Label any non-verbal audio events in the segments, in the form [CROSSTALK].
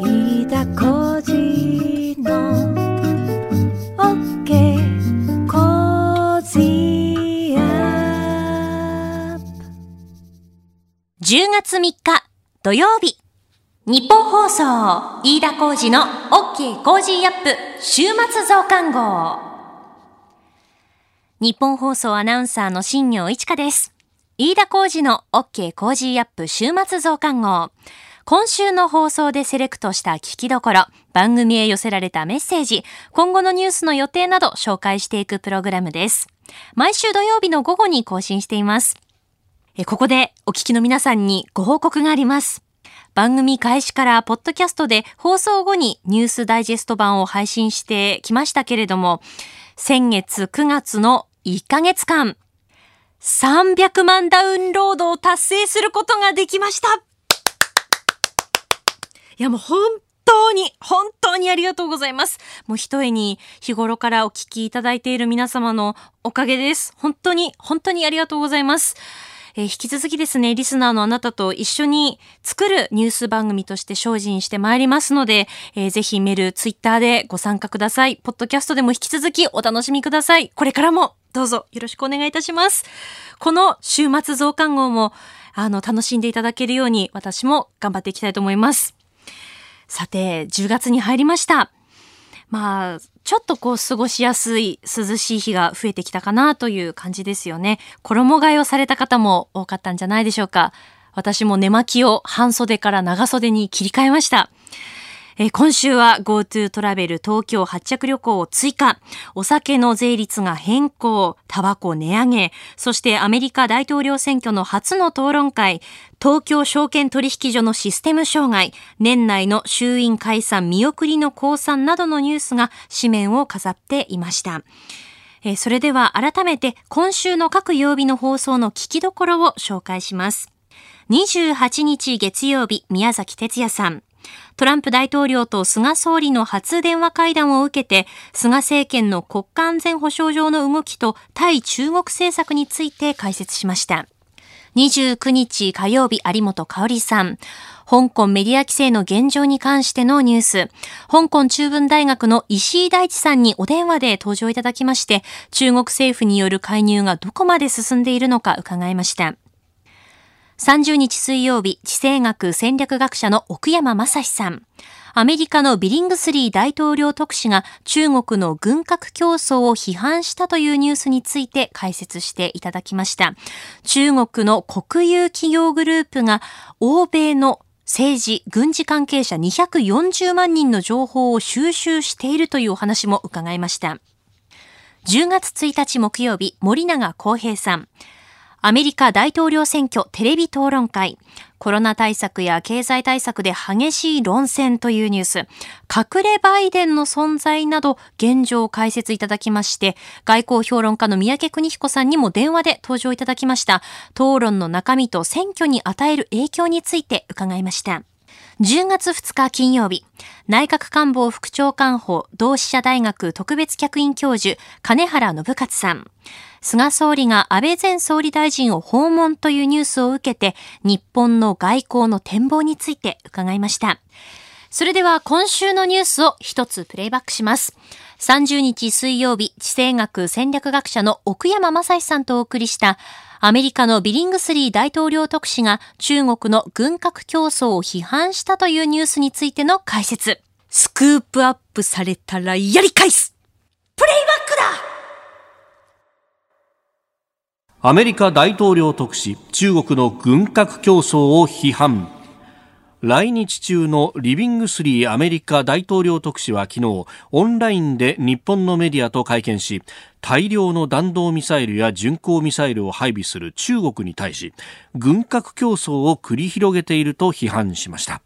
飯田浩二の OK コージーアップ。10月3日土曜日。日本放送飯田浩二の OK コージーアップ。週末増刊号。ニッポン放送アナウンサーの新行市佳です。飯田浩司の OK Cozy up 週末増刊号。今週の放送でセレクトした聞きどころ、番組へ寄せられたメッセージ、今後のニュースの予定など紹介していくプログラムです。毎週土曜日の午後に更新しています。ここでお聞きの皆さんにご報告があります。番組開始からポッドキャストで放送後にニュースダイジェスト版を配信してきましたけれども、先月9月の1ヶ月間、300万ダウンロードを達成することができましたいやもう本当に、本当にありがとうございます。もう一重に日頃からお聞きいただいている皆様のおかげです。本当に、本当にありがとうございます。えー引き続きですね、リスナーのあなたと一緒に作るニュース番組として精進してまいりますので、えーぜひメール、ツイッターでご参加ください。ポッドキャストでも引き続きお楽しみください。これからもどうぞよろしくお願いいたします。この週末増刊号も、あの、楽しんでいただけるように私も頑張っていきたいと思います。さて、10月に入りました。まあ、ちょっとこう過ごしやすい涼しい日が増えてきたかなという感じですよね。衣替えをされた方も多かったんじゃないでしょうか。私も寝巻きを半袖から長袖に切り替えました。えー今週は GoTo トラベル東京発着旅行を追加、お酒の税率が変更、タバコ値上げ、そしてアメリカ大統領選挙の初の討論会、東京証券取引所のシステム障害、年内の衆院解散見送りの公算などのニュースが紙面を飾っていました。えそれでは改めて今週の各曜日の放送の聞きどころを紹介します。28日月曜日、宮崎哲也さん。トランプ大統領と菅総理の初電話会談を受けて、菅政権の国家安全保障上の動きと対中国政策について解説しました。29日火曜日、有本香里さん。香港メディア規制の現状に関してのニュース。香港中文大学の石井大地さんにお電話で登場いただきまして、中国政府による介入がどこまで進んでいるのか伺いました。30日水曜日、地政学戦略学者の奥山正史さん。アメリカのビリングスリー大統領特使が中国の軍拡競争を批判したというニュースについて解説していただきました。中国の国有企業グループが欧米の政治、軍事関係者240万人の情報を収集しているというお話も伺いました。10月1日木曜日、森永康平さん。アメリカ大統領選挙テレビ討論会。コロナ対策や経済対策で激しい論戦というニュース。隠れバイデンの存在など現状を解説いただきまして、外交評論家の三宅邦彦さんにも電話で登場いただきました。討論の中身と選挙に与える影響について伺いました。10月2日金曜日、内閣官房副長官補同志社大学特別客員教授、金原信勝さん。菅総理が安倍前総理大臣を訪問というニュースを受けて、日本の外交の展望について伺いました。それでは今週のニュースを一つプレイバックします。30日水曜日、地政学戦略学者の奥山正史さんとお送りした、アメリカのビリングスリー大統領特使が中国の軍拡競争を批判したというニュースについての解説。スクープアップされたらやり返す。プレイバックだ。アメリカ大統領特使中国の軍拡競争を批判来日中のリビングスリーアメリカ大統領特使は昨日オンラインで日本のメディアと会見し大量の弾道ミサイルや巡航ミサイルを配備する中国に対し軍拡競争を繰り広げていると批判しました。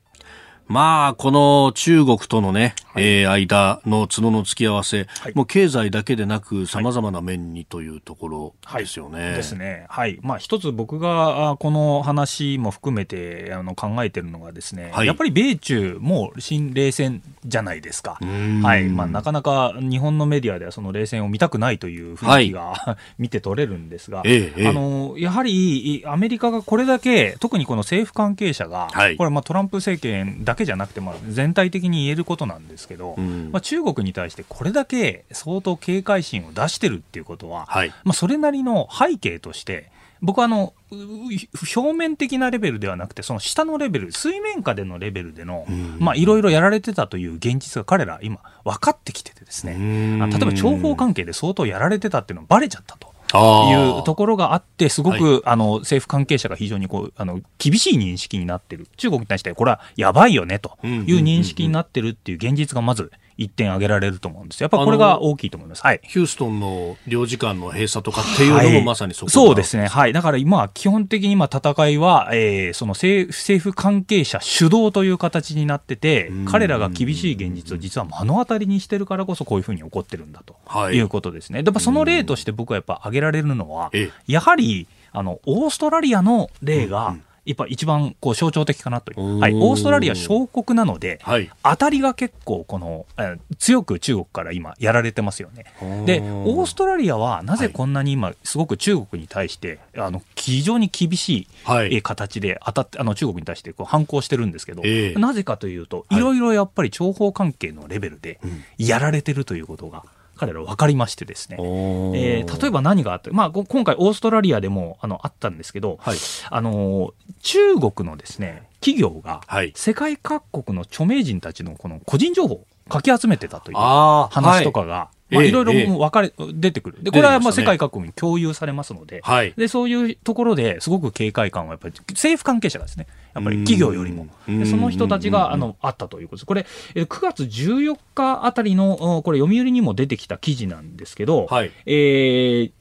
まあ、この中国とのね、えー間の角の付き合わせ、はいもう経済だけでなく様々な面にというところですよね。ですね。はい。まあ、一つ僕が、あこの話も含めて、あの、考えてるのがですね、はいやっぱり米中も新冷戦じゃないですか。んはい。まあ、なかなか日本のメディアではその冷戦を見たくないという雰囲気が、[LAUGHS] 見て取れるんですが、ええええあの、やはり、アメリカがこれだけ、特にこの政府関係者が、はいこれ、まあ、トランプ政権だけじゃなくて、まあ、全体的に言えることなんですけど、うんまあ、中国に対してこれだけ相当警戒心を出してるっていうことは、はい。まあ、それなりの背景として、僕はあの表面的なレベルではなくて、その下のレベル、水面下でのレベルでのいろいろやられてたという現実が彼ら、今、分かってきててですね、あ例えば情報関係で相当やられてたっていうのがバレちゃったと。いうところがあって、すごく、あの政府関係者が非常にこうあの厳しい認識になってる、中国に対してこれはやばいよねという認識になってるっていう現実がまず一点挙げられると思うんですよ。やっぱこれが大きいと思います。はい。ヒューストンの領事館の閉鎖とかっていうのもまさにそこがそうですね。はい。だから今、基本的に今戦いは、えーその政政府関係者主導という形になっててうん、彼らが厳しい現実を実は目の当たりにしてるからこそこういうふうに起こってるんだとはいいうことですね。で、まあその例として僕はやっぱ挙げられるのはええ、やはり、あの、オーストラリアの例がうんうん、やっぱ一番こう象徴的かなという。はい。オーストラリア小国なので、はい。当たりが結構この、えー強く中国から今やられてますよね。で、オーストラリアはなぜこんなに今、すごく中国に対して、あの非常に厳しい、形で当たって、あの中国に対してこう反抗してるんですけど、ええなぜかというと、はいいろいろやっぱり情報関係のレベルでうんやられてるということが、彼ら分かりましてですね。おえー例えば何があって、まあ、こ今回、オーストラリアでもあのあったんですけど、はい。あのー中国のですね企業がはい。世界各国の著名人たちのこの個人情報をかき集めてたという話とかが、まあ、ええいろいろええもう分かれ、出てくる。で、これはまあ世界各国に共有されますので、はい。で、そういうところですごく警戒感はやっぱり政府関係者がですね、やっぱり企業よりも、その人たちが、うんあの、あったということです。これ、えー9月14日あたりの、おこれ読売にも出てきた記事なんですけど、はい。えー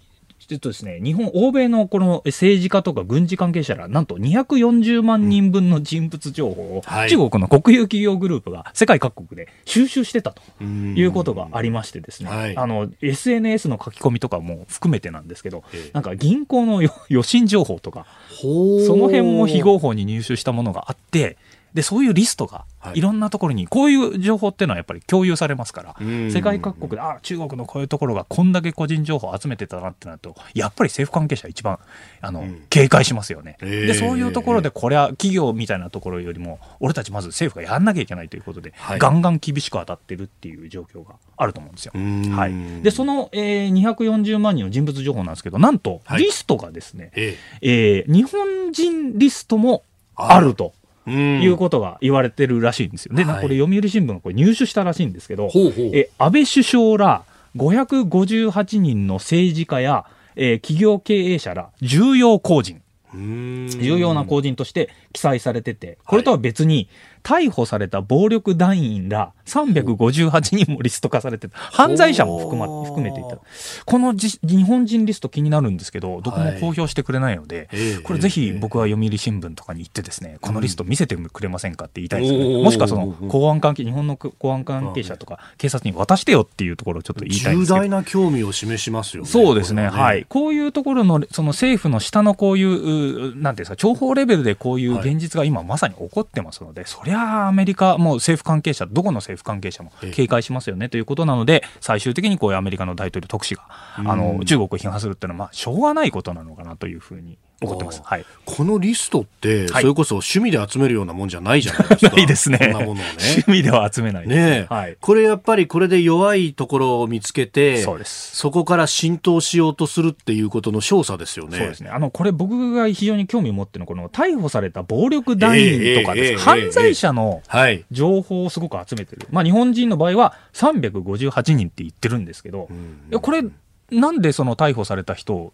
えっとですね、日本、欧米のこの政治家とか軍事関係者ら、なんと240万人分の人物情報を、はい。中国の国有企業グループが世界各国で収集してたと。いいうことがありましてですね、はい。あの SNS の書き込みとかも含めてなんですけど、ええ。なんか銀行のよ予診情報とか、その辺も非合法に入手したものがあって、でそういうリストがはい。いろんなところに、こういう情報っていうのはやっぱり共有されますから、うん。世界各国で、あ中国のこういうところがこんだけ個人情報を集めてたなってなると、やっぱり政府関係者一番あの、うん。警戒しますよね、ええで。そういうところで、これは企業みたいなところよりも、俺たちまず政府がやんなきゃいけないということで、はい。ガンガン厳しく当たってるっていう状況があると思うんですよ。うん。はい、でその、えー240万人の人物情報なんですけど、なんとはい。リストがですね、え。えー日本人リストもあるということが言われてるらしいんですよ。で、なはいこれ、読売新聞がこれ入手したらしいんですけど、ほうほう。え安倍首相ら558人の政治家や、えー企業経営者ら重要公人、うん重要な公人として記載されてて、これとは別に、逮捕された暴力団員ら358人もリスト化されてて、犯罪者も含ま含めていた。このじ日本人リスト気になるんですけど、どこも公表してくれないので、ええこれぜひ僕は読売新聞とかに行ってですね、このリスト見せてくれませんかって言いたいですよおーね。もしくはその公安関係、日本の公安関係者とか警察に渡してよっていうところをちょっと言いたいんですけど重大。な興味を示しますよね。そうですね、これははい。。こういうところの、その政府の下のこういう、うなんていうんですか、情報レベルでこういう現実が今まさに起こってますので、そりゃあアメリカ、もう政府関係者、どこの政府関係者もええ。警戒しますよねということなので、最終的にこういうアメリカの大統領特使が、あうん。の、中国を批判するっていうのは、まあ、しょうがないことなのかなというふうに思ってます。あはい。このリストって、はいそれこそ趣味で集めるようなもんじゃないじゃないですか。ないですね。ね。[LAUGHS] 趣味では集めないねえ、はい。これやっぱりこれで弱いところを見つけて、そうです。そこから浸透しようとするっていうことの少佐ですよね。そうですね。あの、これ僕が非常に興味を持ってるのは、この逮捕された暴力団員とかです、ええええええ犯罪者のはい。情報をすごく集めてる。まあ日本人の場合は358人って言ってるんですけど、これ、なんでその逮捕された人を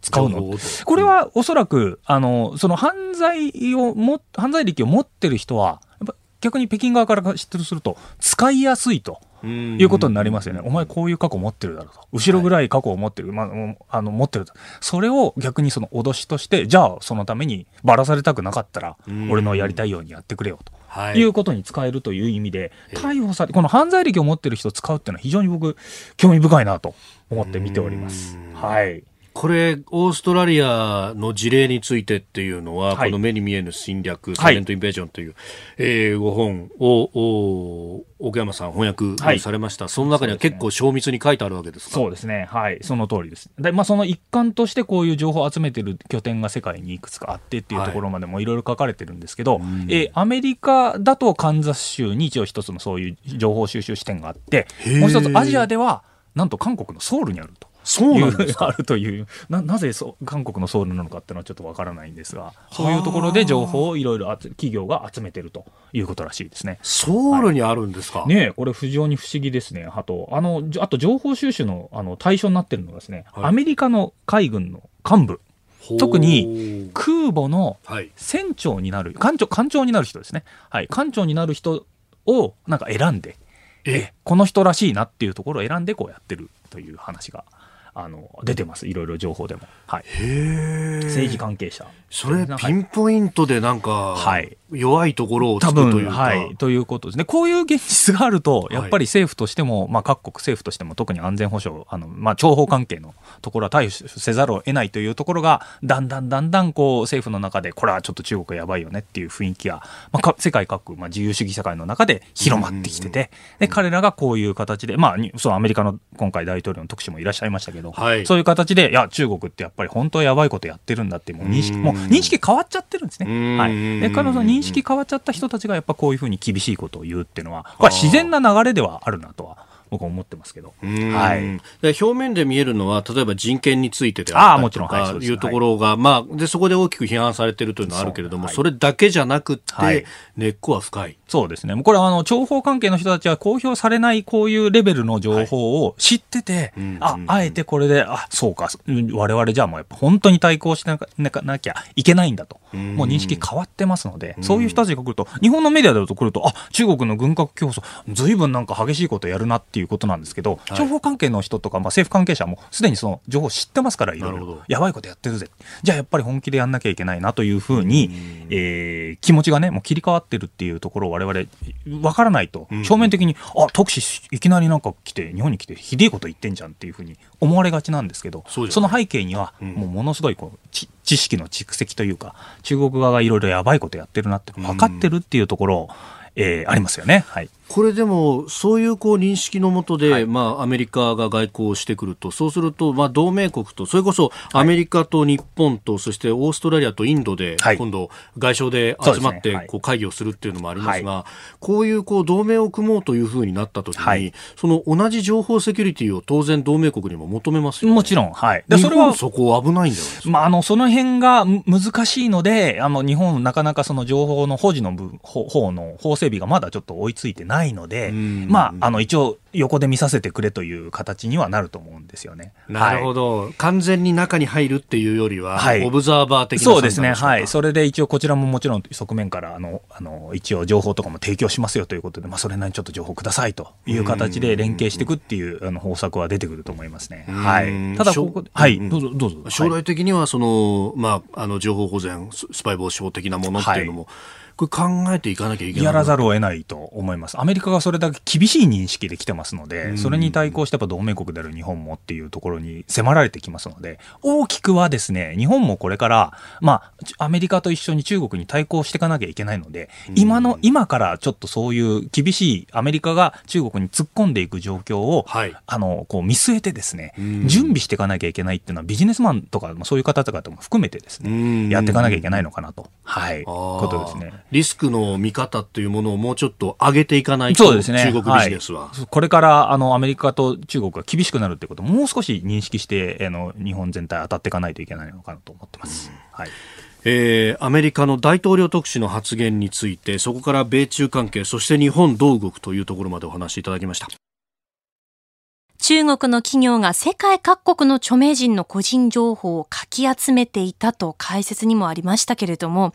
使うの？これはおそらく、あの、その犯罪をも、犯罪歴を持ってる人は、やっぱ逆に北京側から知ってるすると、使いやすいと。いいうことになりますよね。お前こういう過去持ってるだろうと。後ろぐらい過去を持ってる。まああの、持ってると。それを逆にその脅しとして、じゃあそのためにばらされたくなかったらうん、俺のやりたいようにやってくれよと。はいいうことに使えるという意味で、ええ逮捕され、この犯罪歴を持ってる人を使うっていうのは非常に僕、興味深いなと思って見ております。うんはい。これ、オーストラリアの事例についてっていうのは、はい、この目に見えぬ侵略、サイレント・インベージョンという、はい、えー、ご本を、奥山さん翻訳されました、はい、その中には結構詳密に書いてあるわけですか？そうですね。はい。その通りです。で、まあ、その一環としてこういう情報を集めてる拠点が世界にいくつかあってっていうところまでもいろいろ書かれてるんですけど、はい、えー、アメリカだとカンザス州に一応一つのそういう情報収集支店があって、もう一つアジアでは、なんと韓国のソウルにあると。そうなんですあるという。ななぜそう韓国のソウルなのかっていうのはちょっとわからないんですがそういうところで情報をいろいろ企業が集めてるということらしいですね。ソウルにあるんですか、はい、ねこれ非常に不思議ですねあとあのあと情報収集のあの対象になってるのがですね、はい、アメリカの海軍の幹部。特に空母の船長になる、艦長艦長になる人ですね、はい、艦長になる人をなんか選んでえこの人らしいなっていうところを選んでこうやってるという話があの出てます、いろいろ情報でも。はい、政治関係者。それ、ピンポイントでなんか、はい、弱いところをつくというか。はい、ということですね。こういう現実があると、やっぱり政府としても、はい、まあ各国政府としても、特に安全保障、あの、まあ諜報関係のところは対処せざるを得ないというところが、だんだんだんだんこう政府の中で、これはちょっと中国やばいよねっていう雰囲気が、まあ、世界各国、まあ、自由主義社会の中で広まってきてて、で、彼らがこういう形で、まあ、そう、アメリカの今回大統領の特使もいらっしゃいましたけど、はい、そういう形で、いや、中国ってやっぱり本当はやばいことやってるんだってもう認識、もう認識変わっちゃってるんですね。はい。で、彼女の認識変わっちゃった人たちがやっぱこういうふうに厳しいことを言うっていうのは、これは自然な流れではあるなとは僕は思ってますけど、はい、で表面で見えるのは例えば人権についてであったりとかいうところが、まあ、でそこで大きく批判されているというのはあるけれどもそ,、れだけじゃなくて、根っこは深い。そうですね。これはあの諜報関係の人たちは公表されないこういうレベルの情報を知ってて、ああえてこれであそうか。我々じゃあもうやっぱ本当に対抗しななきゃいけないんだと、もう認識変わってますので、そういう人たちが来ると日本のメディアだと来るとあ中国の軍拡競争ずいぶんなんか激しいことやるなっていういうことなんですけど、情報関係の人とか、まあ、政府関係者もすでにその情報を知ってますから、いろいろ、やばいことやってるぜ、じゃあやっぱり本気でやんなきゃいけないなというふうに、えー、気持ちがね、もう切り替わってるっていうところを我々、わからないと、表面的に、あ特使、いきなりなんか来て、日本に来て、ひでえこと言ってんじゃんっていうふうに思われがちなんですけど、その背景には、もうものすごいこう知識の蓄積というか、中国側がいろいろやばいことやってるなって分かってるっていうところを、えー、ありますよね。はい。これでも、そういうこう認識のもとで、はい、まあ、アメリカが外交をしてくると、そうすると、まあ、同盟国と、それこそアメリカと日本と、はい、そしてオーストラリアとインドで、今度、外相で集まって、こう会議をするっていうのもありますが、はい、こういうこう同盟を組もうというふうになったときに、その同じ情報セキュリティを当然同盟国にも求めますよ、ね、もちろん、はい。でそれはそこ危ないんじゃないですか？まあ、あの、その辺が難しいので、あの、日本、なかなかその情報の保持の部方の法整備がまだちょっと追いついてないので、まあ、あの、一応、横で見させてくれという形にはなると思うんですよね。なるほど、はい、完全に中に入るっていうよりは、はい、オブザーバー的なそうですね。はい。それで一応こちらももちろん側面から、あの、あの、一応情報とかも提供しますよということで、まあ、それなりにちょっと情報くださいという形で連携していくっていうあの方策は出てくると思いますね。はい。ただここ、はい、どうぞ、どうぞ。将来的には、その、まあ、あの、情報保全、スパイ防止法的なものっていうのも、はいこれ考えていかなきゃいけないやらざるを得ないと思います。アメリカがそれだけ厳しい認識で来てますので、それに対抗してやっぱ同盟国である日本もっていうところに迫られてきますので、大きくはですね、日本もこれから、まあ、アメリカと一緒に中国に対抗していかなきゃいけないので、今の、今からちょっとそういう厳しいアメリカが中国に突っ込んでいく状況を、はい、あの、こう見据えてですね、準備していかなきゃいけないっていうのはビジネスマンとか、そういう方々も含めてですね、やっていかなきゃいけないのかなと、はい、ことですね。リスクの見方っていうものをもうちょっと上げていかないと、そうですね、中国ビジネスは。はい、これからあのアメリカと中国が厳しくなるってことをもう少し認識して、あの日本全体当たっていかないといけないのかなと思ってます。うん、はい。えー、アメリカの大統領特使の発言についてそこから米中関係そして日本どう動くというところまでお話しいただきました。中国の企業が世界各国の著名人の個人情報をかき集めていたと解説にもありましたけれども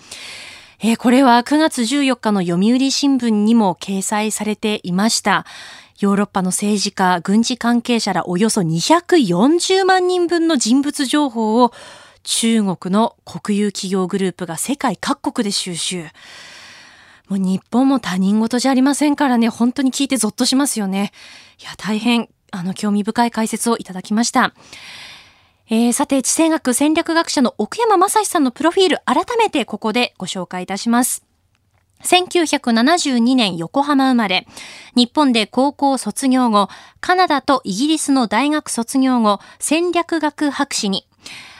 えー、これは9月14日の読売新聞にも掲載されていました。ヨーロッパの政治家、軍事関係者らおよそ240万人分の人物情報を中国の国有企業グループが世界各国で収集。もう日本も他人事じゃありませんからね、本当に聞いてゾッとしますよね。いや、大変、あの、興味深い解説をいただきました。えー、さて、地政学戦略学者の奥山正史さんのプロフィール、改めてここでご紹介いたします。1972年横浜生まれ、日本で高校卒業後、カナダとイギリスの大学卒業後、戦略学博士に、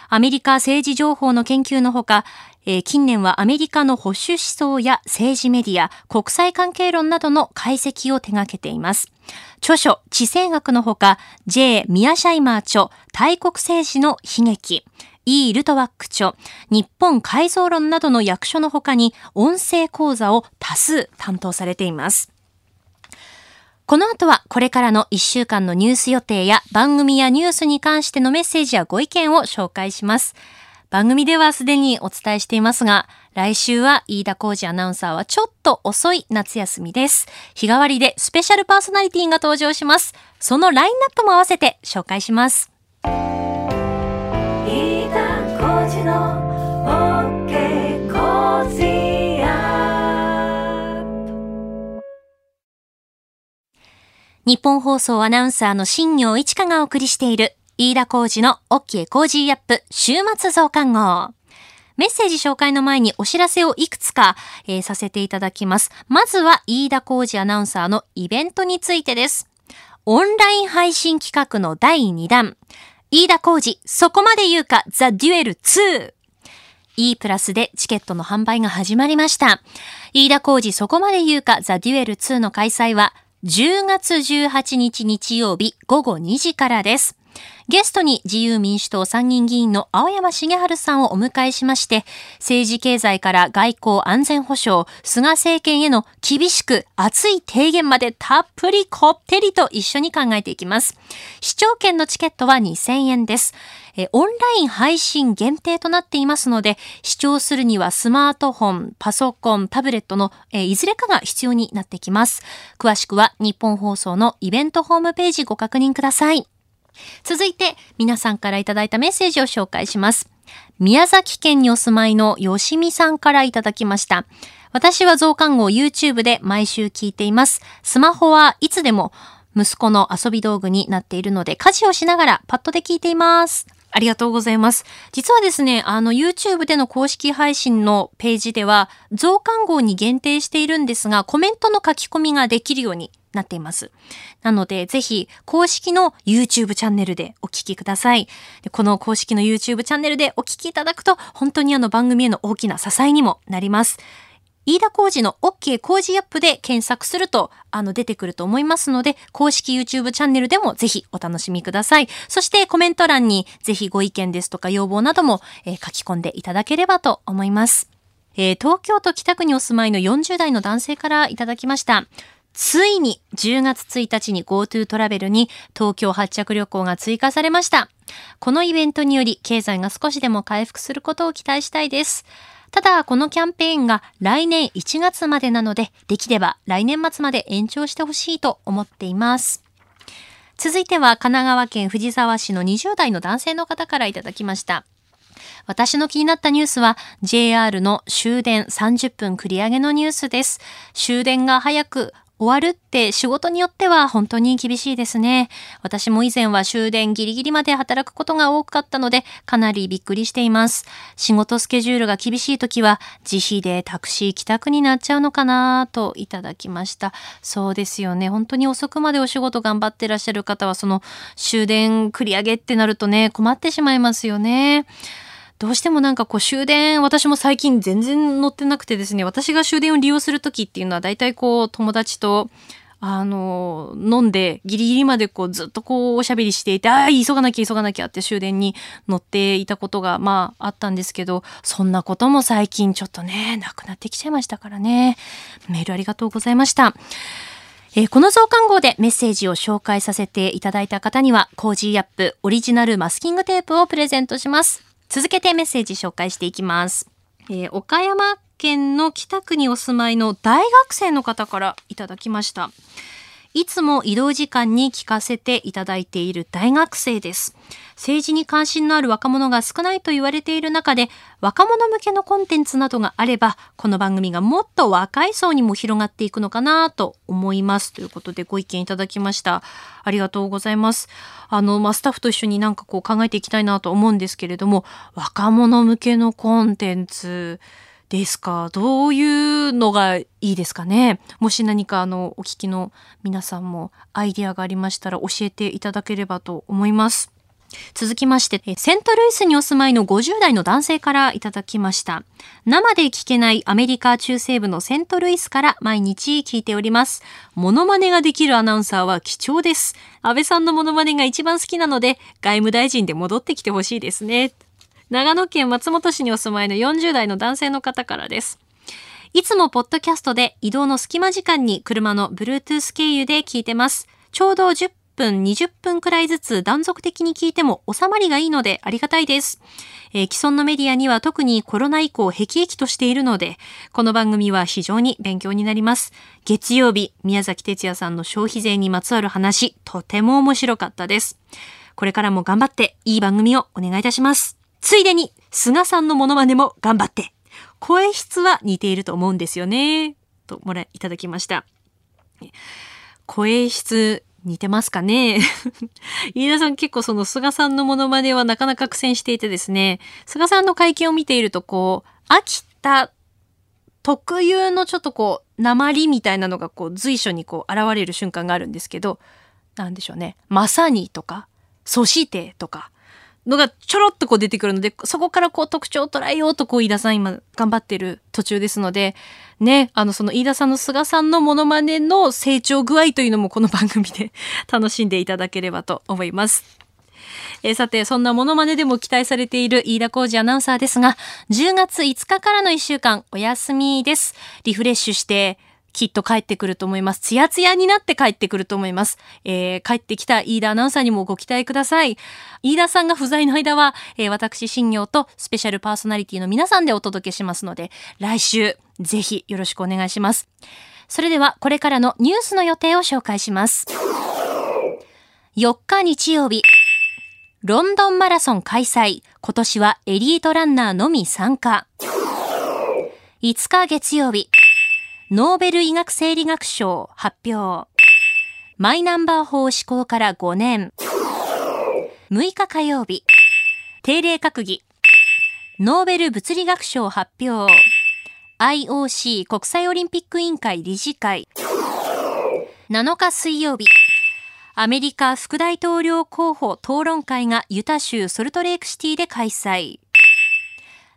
アメリカ政治情報の研究のほか、えー、近年はアメリカの保守思想や政治メディア、国際関係論などの解析を手掛けています。著書、地政学のほか、J. ミアシャイマー著、大国政治の悲劇、E. ルトワック著、日本改造論などの役所のほかに、音声講座を多数担当されています。この後はこれからの1週間のニュース予定や番組やニュースに関してのメッセージやご意見を紹介します。番組ではすでにお伝えしていますが、来週は飯田浩二アナウンサーはちょっと遅い夏休みです。日替わりでスペシャルパーソナリティが登場します。そのラインナップも合わせて紹介します。飯田浩司のニッポン放送アナウンサーの新行市佳がお送りしている飯田浩司の OK Cozy up 週末増刊号。メッセージ紹介の前にお知らせをいくつか、えー、させていただきます。まずは飯田浩二アナウンサーのイベントについてです。オンライン配信企画の第2弾。飯田浩二、そこまで言うか、ザ・デュエル2。E プラスでチケットの販売が始まりました。飯田浩二、そこまで言うか、ザ・デュエル2の開催は、10月18日日曜日午後2時からです。ゲストに自由民主党参議院議員の青山茂春さんをお迎えしまして、政治経済から外交安全保障、菅政権への厳しく熱い提言までたっぷりこってりと一緒に考えていきます。視聴券のチケットは2000円です。オンライン配信限定となっていますので、視聴するにはスマートフォン、パソコン、タブレットの、えいずれかが必要になってきます。詳しくは日本放送のイベントホームページご確認ください。続いて、皆さんからいただいたメッセージを紹介します。宮崎県にお住まいのよしみさんからいただきました。私は増刊号 YouTube で毎週聞いています。スマホはいつでも息子の遊び道具になっているので家事をしながらパッドで聞いています。ありがとうございます。実はですね、あの YouTube での公式配信のページでは増刊号に限定しているんですが、コメントの書き込みができるようになっています。なので、ぜひ、公式の YouTube チャンネルでお聞きください。でこの公式の YouTube チャンネルでお聞きいただくと、本当にあの番組への大きな支えにもなります。飯田浩二の OK 工事アップで検索すると、あの、出てくると思いますので、公式 YouTube チャンネルでもぜひお楽しみください。そしてコメント欄にぜひご意見ですとか要望なども、えー、書き込んでいただければと思います。えー、東京都北区にお住まいの40代の男性からいただきました。ついに10月1日に GoTo トラベルに東京発着旅行が追加されました。このイベントにより経済が少しでも回復することを期待したいです。ただ、このキャンペーンが来年1月までなので、できれば来年末まで延長してほしいと思っています。続いては神奈川県藤沢市の20代の男性の方からいただきました。私の気になったニュースは JR の終電30分繰り上げのニュースです。終電が早く終わるって仕事によっては本当に厳しいですね。私も以前は終電ギリギリまで働くことが多かったので、かなりびっくりしています。仕事スケジュールが厳しい時は、自費でタクシー帰宅になっちゃうのかなといただきました。そうですよね。本当に遅くまでお仕事頑張ってらっしゃる方は、その終電繰り上げってなるとね、困ってしまいますよね。どうしてもなんかこう終電、私も最近全然乗ってなくてですね、私が終電を利用する時っていうのは大体こう友達とあの、飲んでギリギリまでこうずっとこうおしゃべりしていて、ああ、急がなきゃ急がなきゃって終電に乗っていたことがまああったんですけど、そんなことも最近ちょっとね、なくなってきちゃいましたからね。メールありがとうございました。えー、この増刊号でメッセージを紹介させていただいた方には、 Cozy up オリジナルマスキングテープをプレゼントします。続けてメッセージ紹介していきます。えー、岡山県の北区にお住まいの大学生の方からいただきました。いつも移動時間に聞かせていただいている大学生です。政治に関心のある若者が少ないと言われている中で、若者向けのコンテンツなどがあれば、この番組がもっと若い層にも広がっていくのかなと思います。ということでご意見いただきました。ありがとうございます。あの、まあ、スタッフと一緒になんかこう考えていきたいなと思うんですけれども、若者向けのコンテンツ、ですか？どういうのがいいですかね？もし何かあのお聞きの皆さんもアイディアがありましたら教えていただければと思います。続きまして、セントルイスにお住まいの50代の男性からいただきました。生で聞けないアメリカ中西部のセントルイスから毎日聞いております。モノマネができるアナウンサーは貴重です。安倍さんのモノマネが一番好きなので、外務大臣で戻ってきてほしいですね。長野県松本市にお住まいの40代の男性の方からです。いつもポッドキャストで移動の隙間時間に車の Bluetooth 経由で聞いてます。ちょうど10分、20分くらいずつ断続的に聞いても収まりがいいのでありがたいです。えー既存のメディアには特にコロナ以降、辟易としているので、この番組は非常に勉強になります。月曜日、宮崎哲也さんの消費税にまつわる話、とても面白かったです。これからも頑張って、いい番組をお願いいたします。ついでに、菅さんのモノマネも頑張って。声質は似ていると思うんですよね。ともらいいただきました。声質似てますかね [LAUGHS] 飯田さん結構その菅さんのモノマネはなかなか苦戦していてですね、菅さんの会見を見ているとこう、秋田特有のちょっとこう、鉛みたいなのがこう随所にこう現れる瞬間があるんですけど、なんでしょうね。まさにとか、そしてとか、のがちょろっとこう出てくるので、そこからこう特徴を捉えようとこう飯田さん今頑張ってる途中ですので、ね、あのその飯田さんの菅さんのモノマネの成長具合というのもこの番組で [LAUGHS] 楽しんでいただければと思います。えーさて、そんなモノマネでも期待されている飯田浩二アナウンサーですが、10月5日からの1週間お休みです。リフレッシュして、きっと帰ってくると思います。ツヤツヤになって帰ってくると思います。えー帰ってきた飯田アナウンサーにもご期待ください。飯田さんが不在の間は、えー私、新業とスペシャルパーソナリティの皆さんでお届けしますので、来週、ぜひよろしくお願いします。それでは、これからのニュースの予定を紹介します。4日日曜日、ロンドンマラソン開催。今年はエリートランナーのみ参加。5日月曜日、ノーベル医学生理学賞発表。マイナンバー法施行から5年。6日火曜日、定例閣議。ノーベル物理学賞発表。IOC 国際オリンピック委員会理事会。7日水曜日、アメリカ副大統領候補討論会がユタ州ソルトレークシティで開催。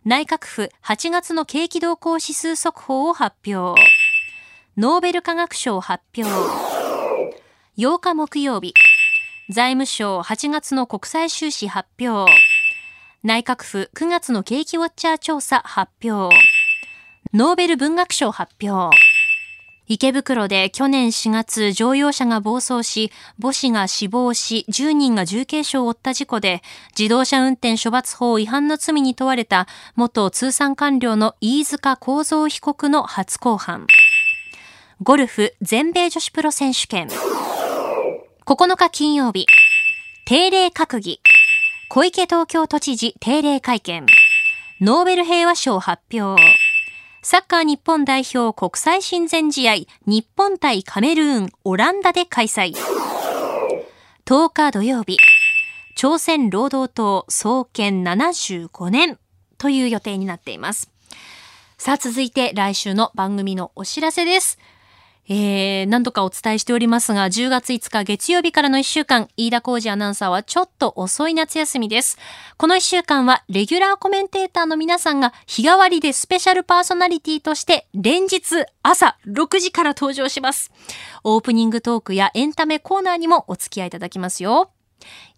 内閣府8月の景気動向指数速報を発表。ノーベル化学賞発表。8日木曜日、財務省8月の国際収支発表。内閣府9月の景気ウォッチャー調査発表。ノーベル文学賞発表。池袋で去年4月乗用車が暴走し、母子が死亡し、10人が重軽傷を負った事故で、自動車運転処罰法違反の罪に問われた元通産官僚の飯塚幸三被告の初公判。ゴルフ全米女子プロ選手権。9日金曜日、定例閣議。小池東京都知事定例会見。ノーベル平和賞発表。サッカー日本代表国際親善試合、日本対カメルーン、オランダで開催。10日土曜日、朝鮮労働党創建75年という予定になっています。さあ続いて来週の番組のお知らせです。えー、何度かお伝えしておりますが、10月5日月曜日からの1週間、飯田浩二アナウンサーはちょっと遅い夏休みです。この1週間は、レギュラーコメンテーターの皆さんが日替わりでスペシャルパーソナリティとして、連日朝6時から登場します。オープニングトークやエンタメコーナーにもお付き合いいただきますよ。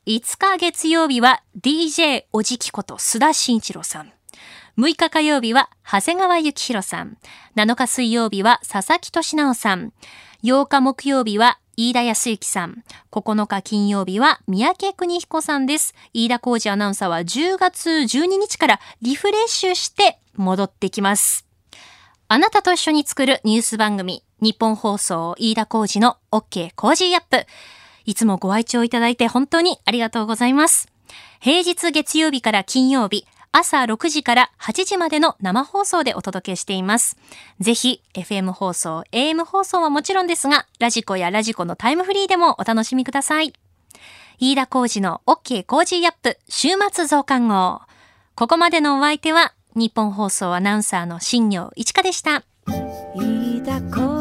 5日月曜日は DJ おじきこと須田慎一郎さん。6日火曜日は長谷川幸宏さん。7日水曜日は佐々木俊直さん。8日木曜日は飯田康之さん。9日金曜日は三宅邦彦さんです。飯田浩二アナウンサーは10月12日からリフレッシュして戻ってきます。あなたと一緒に作るニュース番組、ニッポン放送飯田浩司の OK Cozy up。いつもご愛聴いただいて本当にありがとうございます。平日月曜日から金曜日、朝6時から8時までの生放送でお届けしています。ぜひ、FM 放送、AM 放送はもちろんですが、ラジコやラジコのタイムフリーでもお楽しみください。飯田浩司の OK Cozy up 週末増刊号。ここまでのお相手は、日本放送アナウンサーの新業一華でした。飯田浩